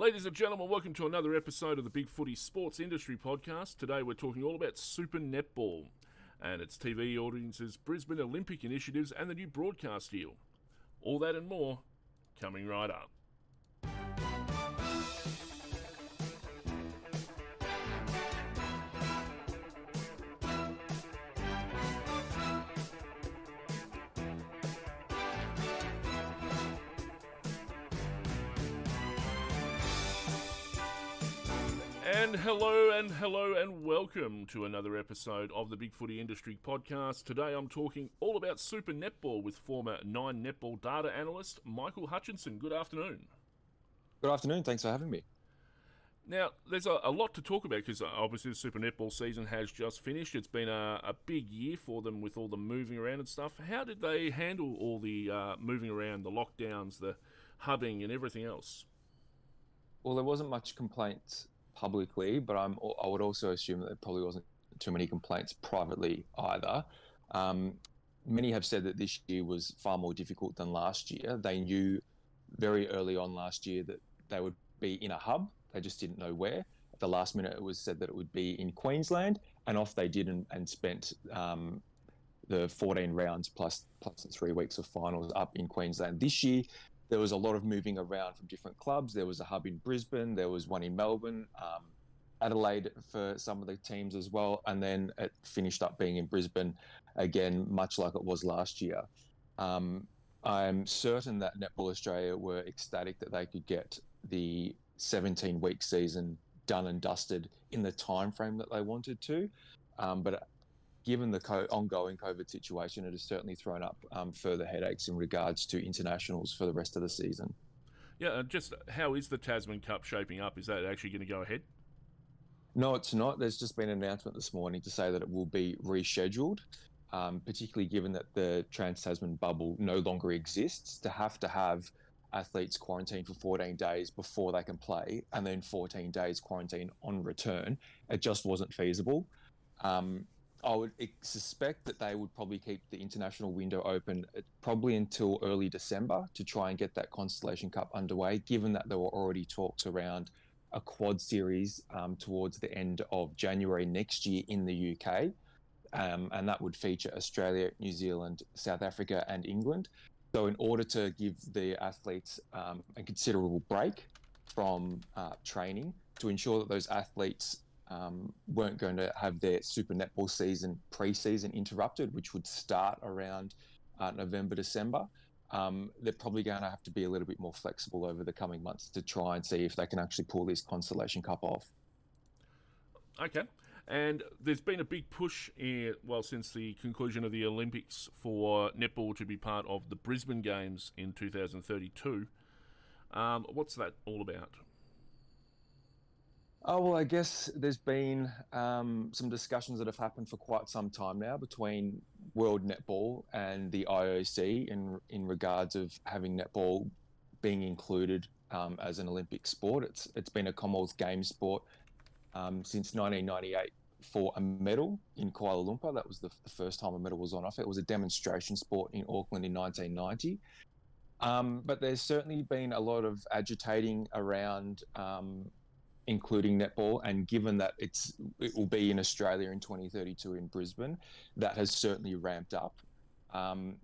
Ladies and gentlemen, welcome to another episode of the Big Footy Sports Industry Podcast. Today we're talking all about Super Netball and its TV audiences, Brisbane Olympic initiatives, and the new broadcast deal. All that and more coming right up. Hello, and hello, and welcome to another episode of the Big Footy Industry Podcast. Today I'm talking all about Super Netball with former Nine Netball data analyst Michael Hutchinson. Good afternoon. Good afternoon. Thanks for having me. Now, there's a, a lot to talk about because obviously the Super Netball season has just finished. It's been a, a, big year for them with all the moving around and stuff. How did they handle all the uh, moving around, the lockdowns, the hubbing, and everything else? Well, there wasn't much complaints publicly, but I'm I would also assume that there probably wasn't too many complaints privately either. Um, many have said that this year was far more difficult than last year. They knew very early on last year that they would be in a hub. They just didn't know where. At the last minute, it was said that it would be in Queensland, and off they did and, and spent um, the 14 rounds plus plus the three weeks of finals up in Queensland. This year, there was a lot of moving around from different clubs. There was a hub in Brisbane, there was one in Melbourne, um, Adelaide for some of the teams as well, and then it finished up being in Brisbane again, much like it was last year. Um, I'm certain that Netball Australia were ecstatic that they could get the 17 week season done and dusted in the time frame that they wanted to. Um, but given the co- ongoing COVID situation, it has certainly thrown up um, further headaches in regards to internationals for the rest of the season. Yeah, just how is the Tasman Cup shaping up? Is that actually going to go ahead? No, it's not. There's just been an announcement this morning to say that it will be rescheduled, um, particularly given that the Trans Tasman bubble no longer exists. To have to have athletes quarantine for 14 days before they can play and then 14 days quarantine on return, it just wasn't feasible. Um, I would suspect that they would probably keep the international window open uh, probably until early December to try and get that Constellation Cup underway, given that there were already talks around a quad series um, towards the end of January next year in the UK. Um, and that would feature Australia, New Zealand, South Africa, and England. So, in order to give the athletes um, a considerable break from uh, training, to ensure that those athletes um, weren't going to have their Super Netball season pre-season interrupted, which would start around uh, November, December. Um, they're probably going to have to be a little bit more flexible over the coming months to try and see if they can actually pull this Constellation Cup off. Okay. And there's been a big push, in, well, since the conclusion of the Olympics for netball to be part of the Brisbane Games in 2032. Um, what's that all about? Oh, well, I guess there's been um, some discussions that have happened for quite some time now between World Netball and the IOC in, in regards of having netball being included um, as an Olympic sport. It's It's been a Commonwealth Games sport um, since 1998 for a medal in Kuala Lumpur. That was the, the, first time a medal was on offer. It was a demonstration sport in Auckland in 1990. Um, but there's certainly been a lot of agitating around um, including netball. And given that it's it will be in Australia in 2032 in Brisbane, that has certainly ramped up. Um,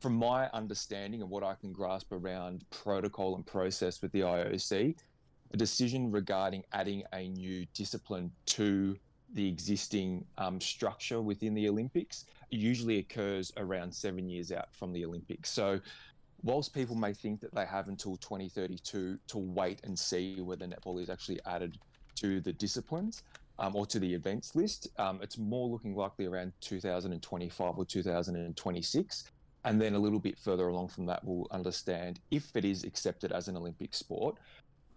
from my understanding and what I can grasp around protocol and process with the IOC, a decision regarding adding a new discipline to the existing um, structure within the Olympics usually occurs around seven years out from the Olympics. So whilst people may think that they have until 2032 to wait and see whether netball is actually added to the disciplines um, or to the events list, um, it's more looking likely around 2025 or 2026. And then a little bit further along from that, we'll understand if it is accepted as an Olympic sport,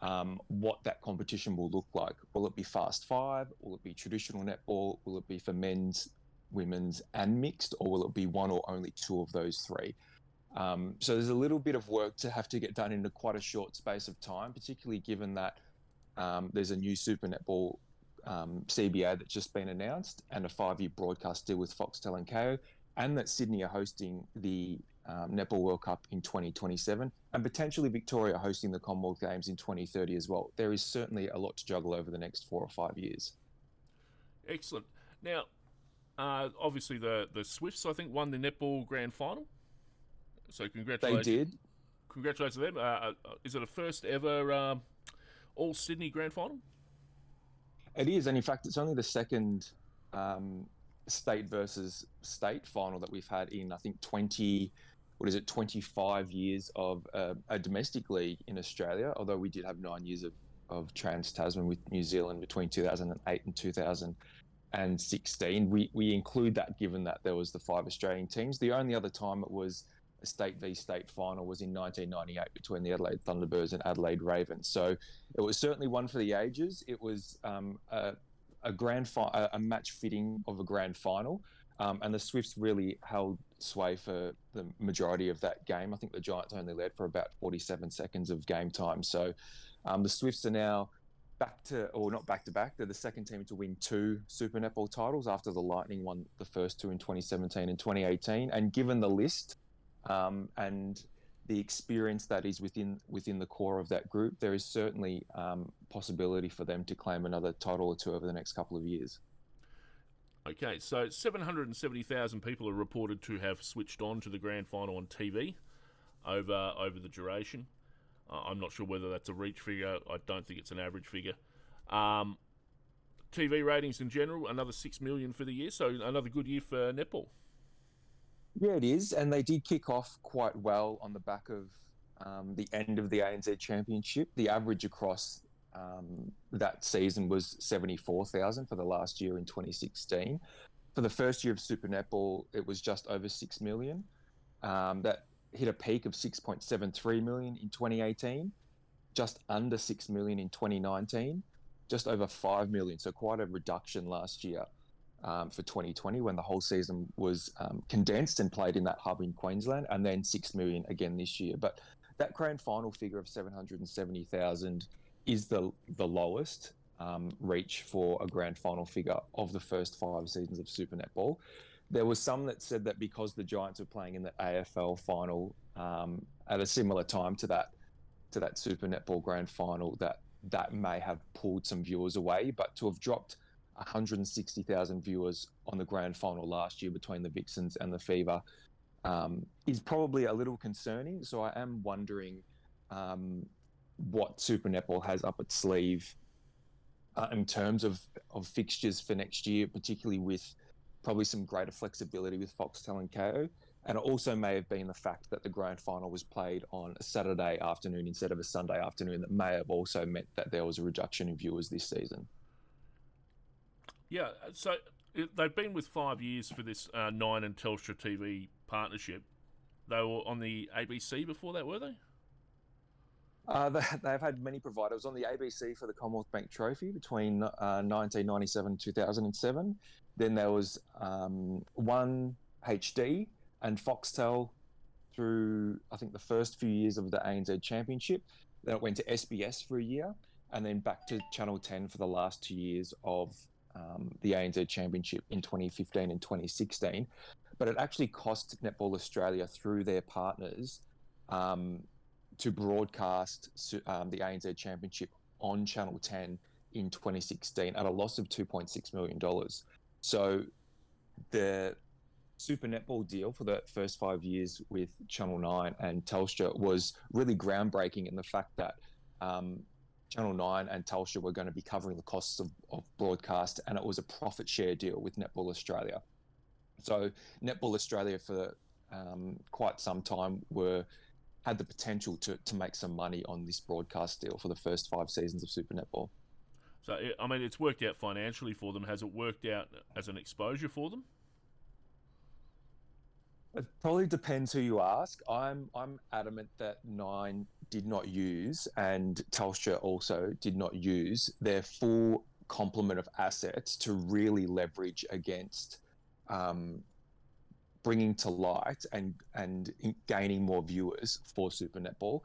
um, what that competition will look like. Will it be fast five? Will it be traditional netball? Will it be for men's, women's, and mixed? Or will it be one or only two of those three? Um, so there's a little bit of work to have to get done in a quite a short space of time, particularly given that um, there's a new Super Netball um, CBA that's just been announced and a five-year broadcast deal with Foxtel and Kayo, and that Sydney are hosting the um, Netball World Cup in 2027, and potentially Victoria hosting the Commonwealth Games in 2030 as well. There is certainly a lot to juggle over the next four or five years. Excellent. Now, uh, obviously the the Swifts, I think, won the netball grand final. So congratulations. They did. Congratulations to them. Uh, uh, is it a first ever um, All Sydney grand final? It is, and in fact, it's only the second um, state versus state final that we've had in I think 20 what is it 25 years of uh, a domestic league in Australia although we did have 9 years of of trans Tasman with New Zealand between 2008 and 2016 we we include that given that there was the five Australian teams the only other time it was state v state final was in 1998 between the Adelaide Thunderbirds and Adelaide Ravens so it was certainly one for the ages it was um, a, a grand fi- a match fitting of a grand final. Um, and the Swifts really held sway for the majority of that game. I think the Giants only led for about 47 seconds of game time. So um, the Swifts are now back to, or not back to back, they're the second team to win two Super Netball titles after the Lightning won the first two in 2017 and 2018. And given the list um, and the experience that is within within the core of that group, there is certainly um, possibility for them to claim another title or two over the next couple of years. Okay, so 770,000 people are reported to have switched on to the grand final on TV over over the duration. Uh, I'm not sure whether that's a reach figure. I don't think it's an average figure. Um, TV ratings in general, another six million for the year, so another good year for netball. Yeah, it is, and they did kick off quite well on the back of um, the end of the ANZ Championship. The average across um, that season was seventy-four thousand for the last year in 2016. For the first year of Super Netball, it was just over six million. Um, that hit a peak of 6.73 million in 2018, just under 6 million in 2019, just over 5 million. So quite a reduction last year um, for 2020 when the whole season was um, condensed and played in that hub in Queensland, and then six million again this year. But that grand final figure of 770,000 is the the lowest um, reach for a grand final figure of the first five seasons of Super Netball. There was some that said that because the Giants were playing in the AFL final um, at a similar time to that to that Super Netball grand final, that that may have pulled some viewers away. But to have dropped 160,000 viewers on the grand final last year between the Vixens and the Fever um, is probably a little concerning. So I am wondering um, what Super Netball has up its sleeve uh, in terms of, of fixtures for next year, particularly with probably some greater flexibility with Foxtel and Kayo. And it also may have been the fact that the grand final was played on a Saturday afternoon instead of a Sunday afternoon that may have also meant that there was a reduction in viewers this season. Yeah, so they've been with five years for this uh, Nine and Telstra TV partnership. They were on the ABC before that, were they? Uh, they, have had many providers on the ABC for the Commonwealth Bank Trophy between uh, 1997 and 2007. Then there was um, One HD and Foxtel through, I think, the first few years of the ANZ Championship. Then it went to SBS for a year and then back to Channel 10 for the last two years of um, the ANZ Championship in 2015 and 2016, but it actually cost Netball Australia through their partners um, to broadcast um, the ANZ Championship on Channel 10 in 2016 at a loss of 2.6 million dollars. So the Super Netball deal for the first five years with Channel 9 and Telstra was really groundbreaking in the fact that um, Channel 9 and Telstra were going to be covering the costs of, of broadcast, and it was a profit share deal with Netball Australia. So Netball Australia for um, quite some time were had the potential to, to make some money on this broadcast deal for the first five seasons of Super Netball. So I mean, it's worked out financially for them. Has it worked out as an exposure for them? It probably depends who you ask. I'm I'm adamant that Nine did not use and Telstra also did not use their full complement of assets to really leverage against um, bringing to light and and gaining more viewers for Super Netball.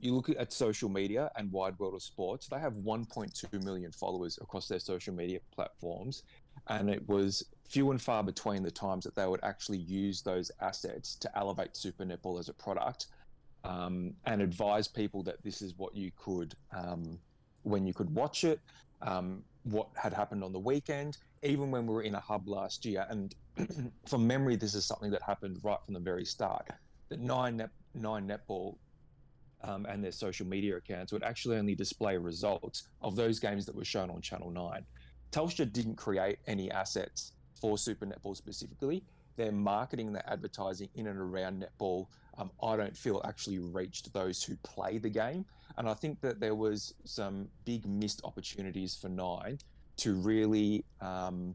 You look at social media and Wide World of Sports; they have 1.2 million followers across their social media platforms, and it was few and far between the times that they would actually use those assets to elevate Super Netball as a product um, and advise people that this is what you could, um, when you could watch it, um, what had happened on the weekend, even when we were in a hub last year. And from memory, this is something that happened right from the very start. That nine net, nine netball um, and their social media accounts would actually only display results of those games that were shown on Channel 9. Telstra didn't create any assets for Super Netball specifically. Their marketing, their advertising in and around netball, um, I don't feel actually reached those who play the game. And I think that there was some big missed opportunities for Nine to really um,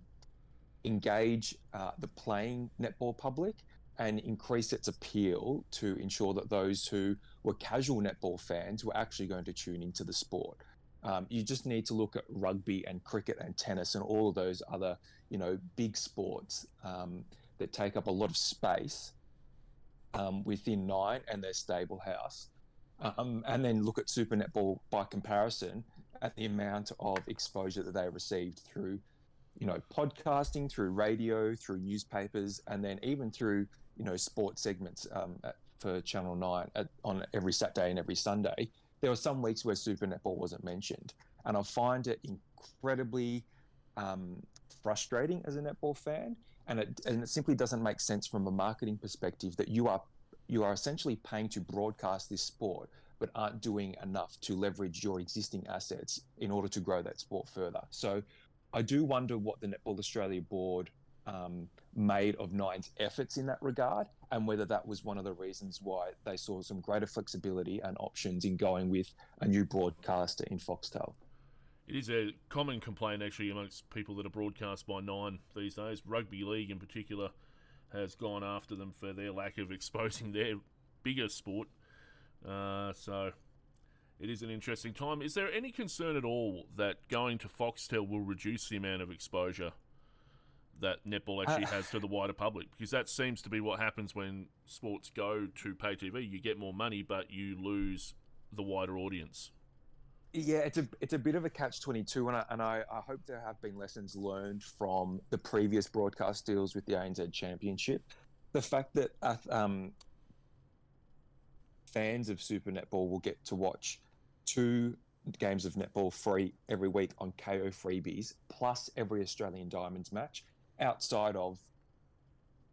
engage uh, the playing netball public and increase its appeal to ensure that those who were casual netball fans were actually going to tune into the sport. Um, you just need to look at rugby and cricket and tennis and all of those other, you know, big sports um, that take up a lot of space um, within Nine and their stable house. Um, and then look at Super Netball by comparison at the amount of exposure that they received through, you know, podcasting, through radio, through newspapers, and then even through, you know, sports segments um, at, for Channel 9 at, on every Saturday and every Sunday there were some weeks where Super Netball wasn't mentioned, and I find it incredibly um, frustrating as a netball fan, and it and it simply doesn't make sense from a marketing perspective that you are you are essentially paying to broadcast this sport, but aren't doing enough to leverage your existing assets in order to grow that sport further. So, I do wonder what the Netball Australia board um, made of Nine's efforts in that regard, and whether that was one of the reasons why they saw some greater flexibility and options in going with a new broadcaster in Foxtel. It is a common complaint actually amongst people that are broadcast by Nine these days. Rugby League in particular has gone after them for their lack of exposing their bigger sport. Uh, so it is an interesting time. Is there any concern at all that going to Foxtel will reduce the amount of exposure that netball actually uh, has to the wider public because that seems to be what happens when sports go to pay TV. You get more money, but you lose the wider audience. Yeah, it's a it's a bit of a catch twenty two, and I and I, I hope there have been lessons learned from the previous broadcast deals with the ANZ Championship. The fact that uh, um, fans of Super Netball will get to watch two games of netball free every week on Kayo freebies, plus every Australian Diamonds match, outside of,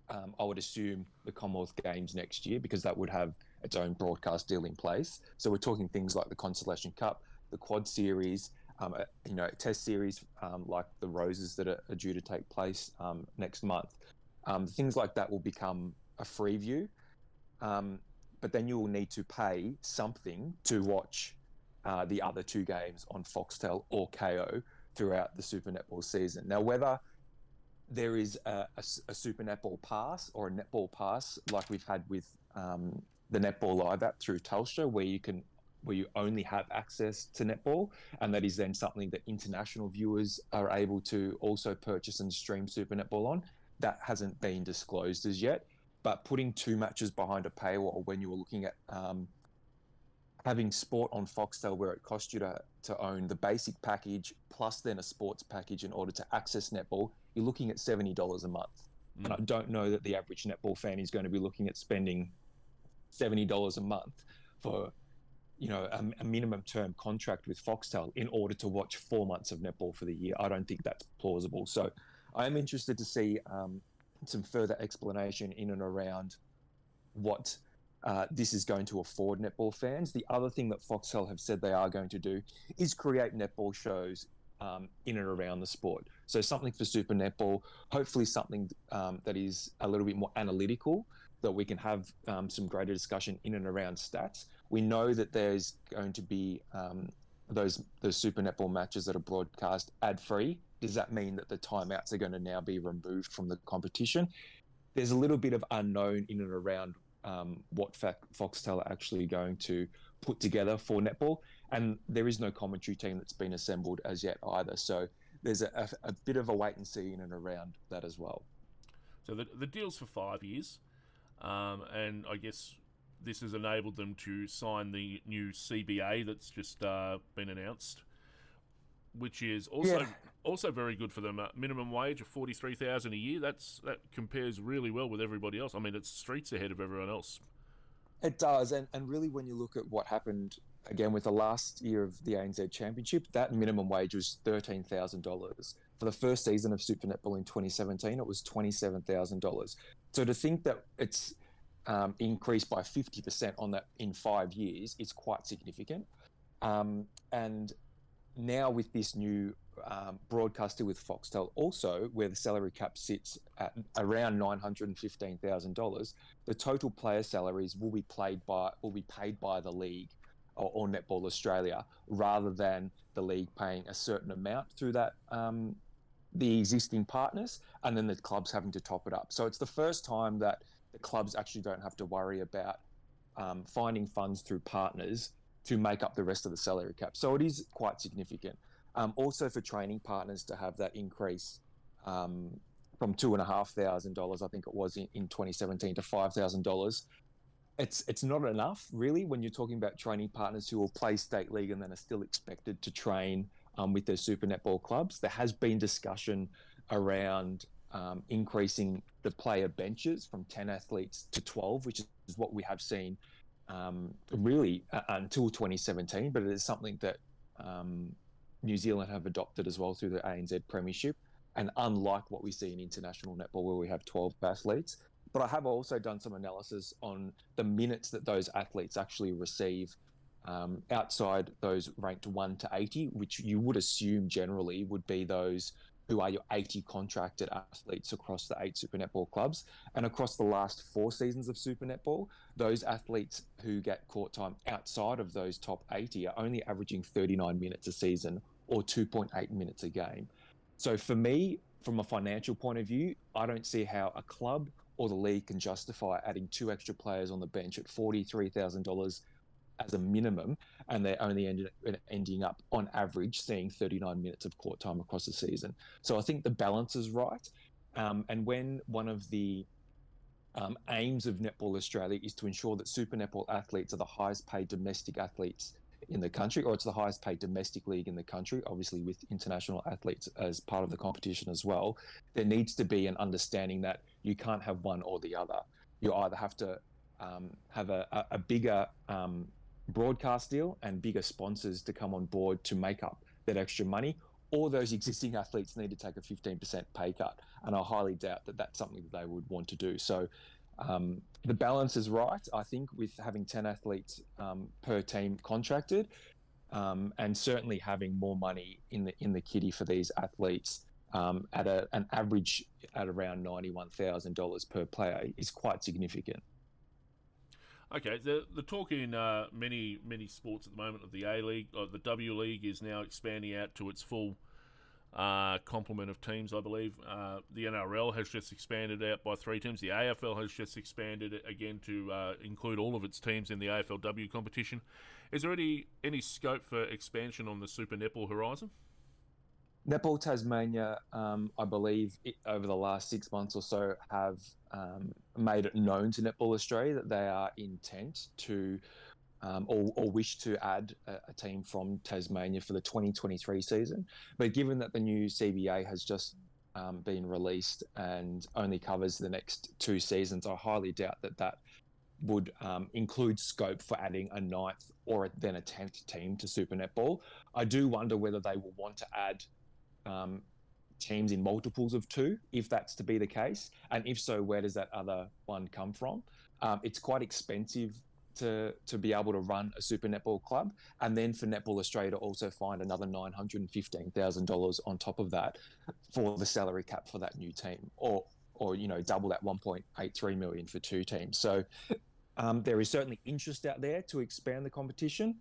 um, I would assume, the Commonwealth Games next year because that would have its own broadcast deal in place. So we're talking things like the Constellation Cup, the Quad Series, um, a, you know, Test Series um, like the Roses that are, are due to take place um, next month. Um, things like that will become a free view, um, but then you will need to pay something to watch uh, the other two games on Foxtel or Kayo throughout the Super Netball season. Now, whether there is a, a, a, super netball pass or a netball pass like we've had with um, the netball live app through Telstra, where you can where you only have access to netball, and that is then something that international viewers are able to also purchase and stream super netball on. That hasn't been disclosed as yet, but putting two matches behind a paywall when you were looking at um, having sport on Foxtel where it cost you to, to own the basic package plus then a sports package in order to access netball, you're looking at $70 a month. Mm. And I don't know that the average netball fan is going to be looking at spending $70 a month for you know a, a, minimum term contract with Foxtel in order to watch four months of netball for the year. I don't think that's plausible. So I am interested to see um, some further explanation in and around what uh, this is going to afford netball fans. The other thing that Foxtel have said they are going to do is create netball shows um, in and around the sport. So something for Super Netball, hopefully something um, that is a little bit more analytical, that we can have um, some greater discussion in and around stats. We know that there's going to be um, those those Super Netball matches that are broadcast ad free. Does that mean that the timeouts are going to now be removed from the competition? There's a little bit of unknown in and around um, what Foxtel are actually going to put together for netball. And there is no commentary team that's been assembled as yet either. So there's a, a, a bit of a wait and see in and around that as well. So the, the deal's for five years. Um, and I guess this has enabled them to sign the new CBA that's just uh, been announced, which is also yeah. also very good for them. Uh, minimum wage of forty three thousand a year. That's that compares really well with everybody else. I mean, it's streets ahead of everyone else. It does, and and really, when you look at what happened again with the last year of the ANZ Championship, that minimum wage was thirteen thousand dollars. For the first season of Super Netball in 2017, it was twenty-seven thousand dollars. So to think that it's um, increased by 50% on that in five years is quite significant. Um, and now with this new um, broadcaster with Foxtel, also where the salary cap sits at around nine hundred and fifteen thousand dollars, the total player salaries will be played by will be paid by the league or, or Netball Australia rather than the league paying a certain amount through that um, the existing partners, and then the clubs having to top it up. So it's the first time that the clubs actually don't have to worry about um, finding funds through partners to make up the rest of the salary cap. So it is quite significant. Um, also for training partners to have that increase um, from two and a half thousand dollars, I think it was in, in 2017 to five thousand dollars. It's it's not enough really when you're talking about training partners who will play state league and then are still expected to train um, with their super netball clubs. There has been discussion around um, increasing the player benches from 10 athletes to 12, which is what we have seen um, really uh, until 2017, but it is something that um, New Zealand have adopted as well through the ANZ Premiership. And unlike what we see in international netball, where we have 12 athletes, but I have also done some analysis on the minutes that those athletes actually receive um, outside those ranked 1 to 80, which you would assume generally would be those who are your 80 contracted athletes across the eight Super Netball clubs. And across the last four seasons of Super Netball, those athletes who get court time outside of those top 80 are only averaging 39 minutes a season or 2.8 minutes a game. So for me, from a financial point of view, I don't see how a club or the league can justify adding two extra players on the bench at $43,000 as a minimum, and they're only ended, ending up on average seeing 39 minutes of court time across the season. So I think the balance is right. Um, and when one of the um, aims of Netball Australia is to ensure that Super Netball athletes are the highest paid domestic athletes in the country, or it's the highest paid domestic league in the country, obviously with international athletes as part of the competition as well, there needs to be an understanding that you can't have one or the other. You either have to um, have a, a, bigger um, broadcast deal and bigger sponsors to come on board to make up that extra money, or those existing athletes need to take a 15% pay cut. And I highly doubt that that's something that they would want to do. So um, the balance is right, I think, with having 10 athletes um, per team contracted. Um, and certainly having more money in the in the kitty for these athletes um, at a, an average at around ninety one thousand dollars per player is quite significant. Okay, the the talk in uh, many many sports at the moment of the A League, or the W League, is now expanding out to its full uh, complement of teams. I believe uh, the NRL has just expanded out by three teams. The AFL has just expanded again to uh, include all of its teams in the AFLW competition. Is there any any scope for expansion on the Super Netball horizon? Netball Tasmania, um, I believe, it, over the last six months or so, have um, made it known to Netball Australia that they are intent to um, or, or, wish to add a, a, team from Tasmania for the 2023 season. But given that the new CBA has just um, been released and only covers the next two seasons, I highly doubt that that would um, include scope for adding a ninth or then a tenth team to Super Netball. I do wonder whether they will want to add um, teams in multiples of two, if that's to be the case? And if so, where does that other one come from? Um, it's quite expensive to to be able to run a super netball club, and then for Netball Australia to also find another nine hundred and fifteen thousand dollars on top of that for the salary cap for that new team, or or you know double that one point eight three million for two teams. So um, there is certainly interest out there to expand the competition.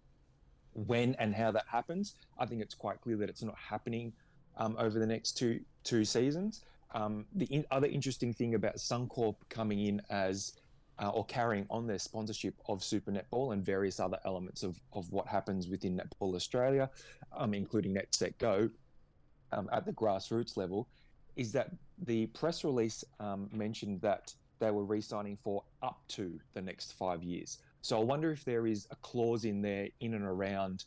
When and how that happens, I think it's quite clear that it's not happening um, over the next two two seasons. Um, the in, other interesting thing about Suncorp coming in as uh, or carrying on their sponsorship of Super Netball and various other elements of, of what happens within Netball Australia, um, including Net Set Go um, at the grassroots level, is that the press release um, mentioned that they were re-signing for up to the next five years. So I wonder if there is a clause in there in and around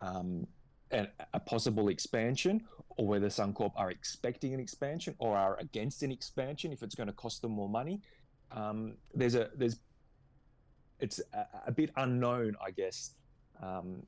um, a possible expansion, or whether Suncorp are expecting an expansion or are against an expansion if it's going to cost them more money. Um, there's a there's it's a, a, bit unknown, I guess, um,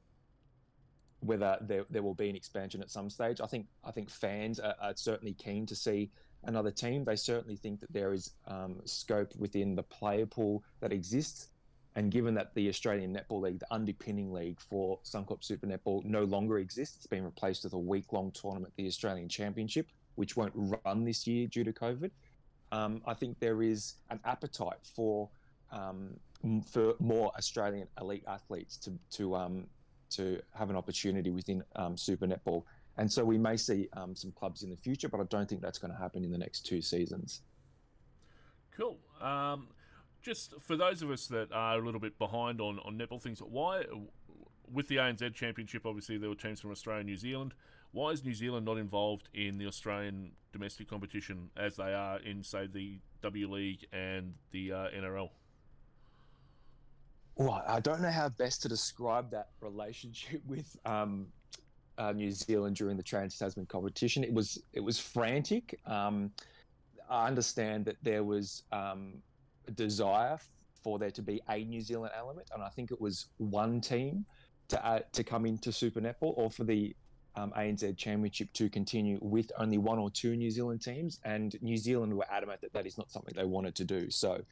whether there, there will be an expansion at some stage. I think I think fans are, are certainly keen to see another team. They certainly think that there is um, scope within the player pool that exists. And given that the Australian Netball League, the underpinning league for Suncorp Super Netball, no longer exists, it's been replaced with a week long tournament, the Australian Championship, which won't run this year due to COVID. Um, I think there is an appetite for um, for more Australian elite athletes to to um, to have an opportunity within um, Super Netball. And so we may see um, some clubs in the future, but I don't think that's going to happen in the next two seasons. Cool. Just for those of us that are a little bit behind on, on netball things, why, with the ANZ Championship, obviously there were teams from Australia and New Zealand. Why is New Zealand not involved in the Australian domestic competition as they are in, say, the W League and the uh, NRL? Well, I don't know how best to describe that relationship with um, uh, New Zealand during the Trans Tasman competition. It was it was frantic. Um, I understand that there was um, a desire for there to be a New Zealand element, and I think it was one team to uh, to come into Super Netball, or for the um, ANZ Championship to continue with only one or two New Zealand teams. And New Zealand were adamant that that is not something they wanted to do. So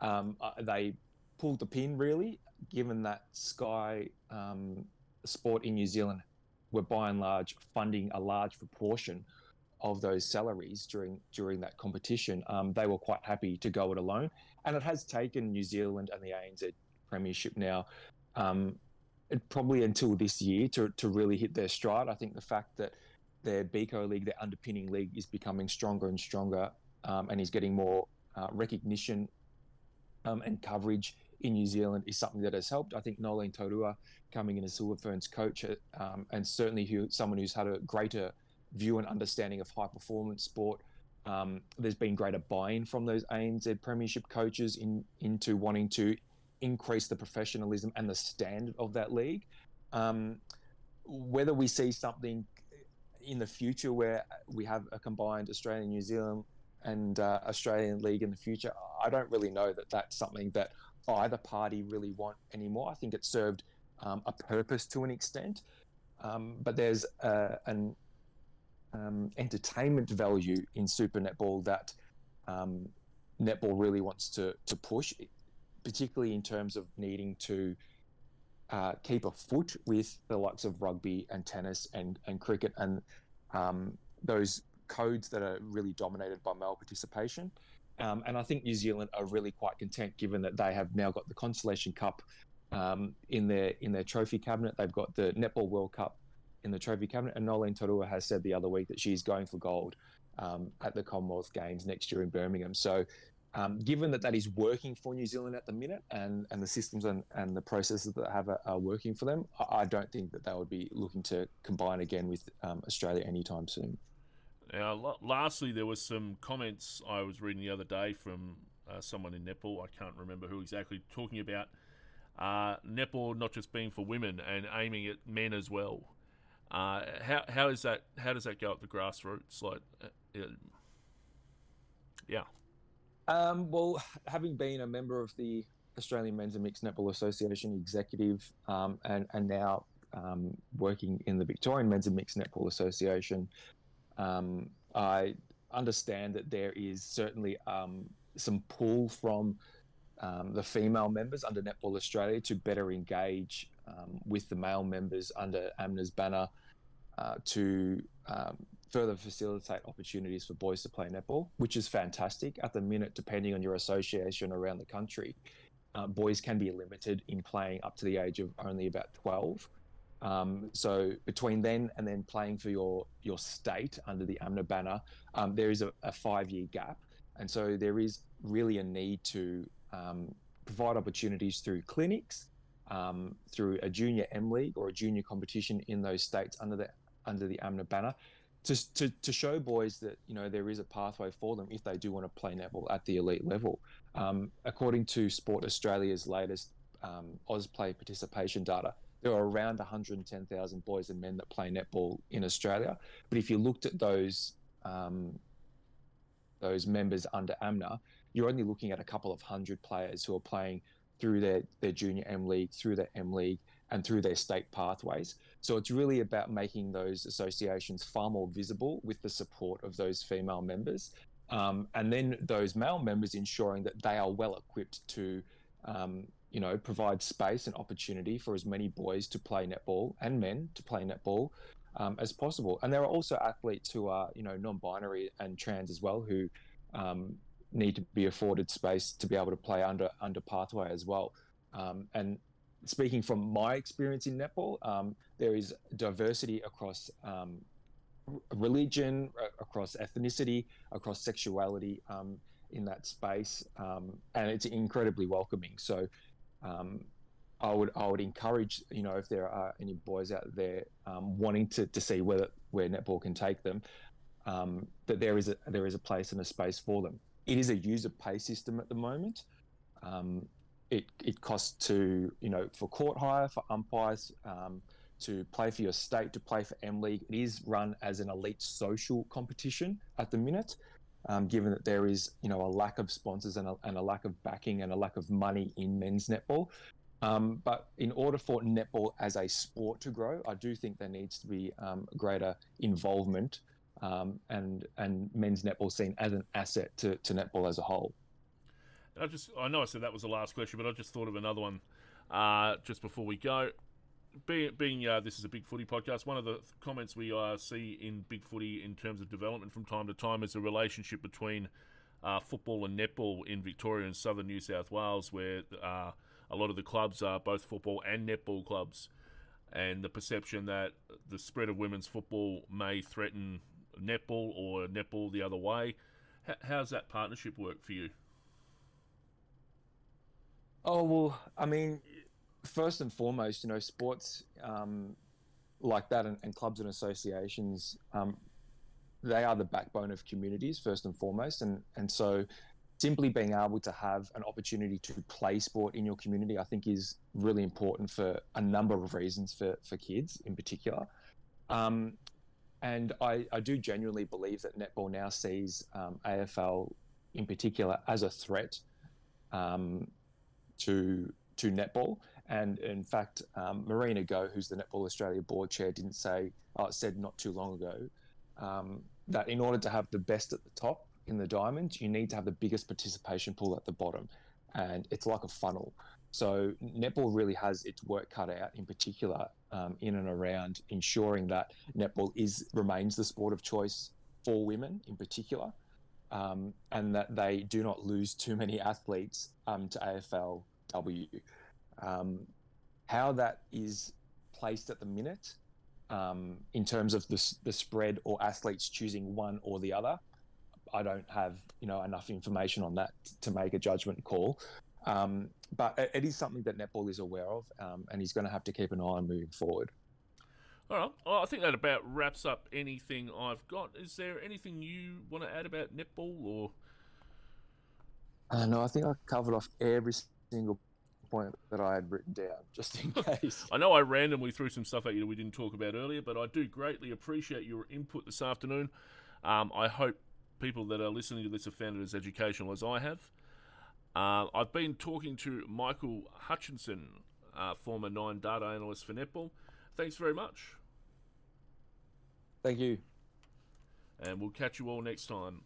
um, they pulled the pin, really, given that Sky um, Sport in New Zealand were by and large funding a large proportion of those salaries during during that competition. Um, they were quite happy to go it alone, and it has taken New Zealand and the ANZ Premiership now. Probably until this year to, to really hit their stride. I think the fact that their Beko league, their underpinning league, is becoming stronger and stronger um, and is getting more uh, recognition um, and coverage in New Zealand is something that has helped. I think Noeline Taurua coming in as Silver Ferns coach um, and certainly who, someone who's had a greater view and understanding of high performance sport. Um, there's been greater buy-in from those ANZ Premiership coaches in into wanting to increase the professionalism and the standard of that league. Um, whether we see something in the future where we have a combined Australian, New Zealand, and uh, Australian league in the future, I don't really know that that's something that either party really want anymore. I think it served um, a purpose to an extent, um, but there's uh, an um, entertainment value in Super Netball that um, netball really wants to to push, particularly in terms of needing to uh, keep a foot with the likes of rugby and tennis and and cricket and um, those codes that are really dominated by male participation. Um, and I think New Zealand are really quite content given that they have now got the Constellation Cup um, in their in their trophy cabinet. They've got the Netball World Cup in the trophy cabinet, and Noeline Taurua has said the other week that she's going for gold um, at the Commonwealth Games next year in Birmingham. So, um, given that that is working for New Zealand at the minute, and, and the systems and, and the processes that have are, are working for them, I, I, don't think that they would be looking to combine again with um, Australia anytime soon. Now, lastly, there was some comments I was reading the other day from uh, someone in Nepal, I can't remember who exactly, talking about uh, netball not just being for women and aiming at men as well. Uh, how how is that? How does that go at the grassroots? Like, uh, yeah. Um, well, having been a member of the Australian Men's and Mixed Netball Association executive, um, and and now um, working in the Victorian Men's and Mixed Netball Association, um, I understand that there is certainly um, some pull from um, the female members under Netball Australia to better engage with the male members under AMNA's banner uh, to further facilitate opportunities for boys to play netball, which is fantastic. At the minute, depending on your association around the country, uh, boys can be limited in playing up to the age of only about 12. Um, so between then and then playing for your your state under the AMNA banner, um, there is a, a five year gap, and so there is really a need to um, provide opportunities through clinics, um, through a junior M League or a junior competition in those states under the under the AMNA banner, to, to, to show boys that you know there is a pathway for them if they do want to play netball at the elite level. Um, according to Sport Australia's latest um, Ausplay participation data, there are around 110,000 boys and men that play netball in Australia. But if you looked at those um, those members under AMNA, you're only looking at a couple of hundred players who are playing through their, their junior M League, through their M League, and through their state pathways. So it's really about making those associations far more visible with the support of those female members. Um, and then those male members ensuring that they are well equipped to um, you know, provide space and opportunity for as many boys to play netball and men to play netball um, as possible. And there are also athletes who are, you know, non-binary and trans as well who um, need to be afforded space to be able to play under under pathway as well. Um, and speaking from my experience in netball, um, there is diversity across um, religion, across ethnicity, across sexuality um, in that space, and it's incredibly welcoming. So um, I would I would encourage you know if there are any boys out there um, wanting to, to see whether where netball can take them, um, that there is a there is a place and a space for them. It is a user pay system at the moment. Um, it it costs to you know for court hire for umpires um, to play for your state to play for M League. It is run as an elite social competition at the minute um, given that there is you know a lack of sponsors and a, and a lack of backing and a lack of money in men's netball. Um, but in order for netball as a sport to grow, I do think there needs to be um, greater involvement um, and and men's netball seen as an asset to, to netball as a whole. I just I know I said that was the last question, but I just thought of another one uh, just before we go being, being uh, this is a big footy podcast, one of the comments we uh, see in big footy in terms of development from time to time is the relationship between uh, football and netball in Victoria and southern New South Wales, where uh, a lot of the clubs are both football and netball clubs, and the perception that the spread of women's football may threaten netball or netball the other way. H- how's that partnership work for you? Oh well, I mean, first and foremost, you know, sports um, like that and, and, clubs and associations, um, they are the backbone of communities first and foremost, and and so simply being able to have an opportunity to play sport in your community, I think, is really important for a number of reasons for for kids in particular. Um, and I, I, do genuinely believe that netball now sees um, AFL in particular as a threat um, to to netball and in fact, um, Marina Go, who's the Netball Australia board chair, didn't say, uh, said not too long ago, um, that in order to have the best at the top in the diamond, you need to have the biggest participation pool at the bottom. And it's like a funnel. So netball really has its work cut out, in particular, um, in and around ensuring that netball is remains the sport of choice for women, in particular, um, and that they do not lose too many athletes um, to AFLW. Um, how that is placed at the minute um, in terms of the, the spread or athletes choosing one or the other, I don't have you know enough information on that to make a judgment call. Um, but it, it is something that netball is aware of, um, and he's going to have to keep an eye on moving forward. All right. Well, I think that about wraps up anything I've got. Is there anything you want to add about netball, or? Uh, no, I think I covered off every single point that I had written down, just in case. I know I randomly threw some stuff at you that we didn't talk about earlier, but I do greatly appreciate your input this afternoon. Um, I hope people that are listening to this have found it as educational as I have. Uh, I've been talking to Michael Hutchinson, uh, former Nine data analyst for Netball. Thanks very much. Thank you. And we'll catch you all next time.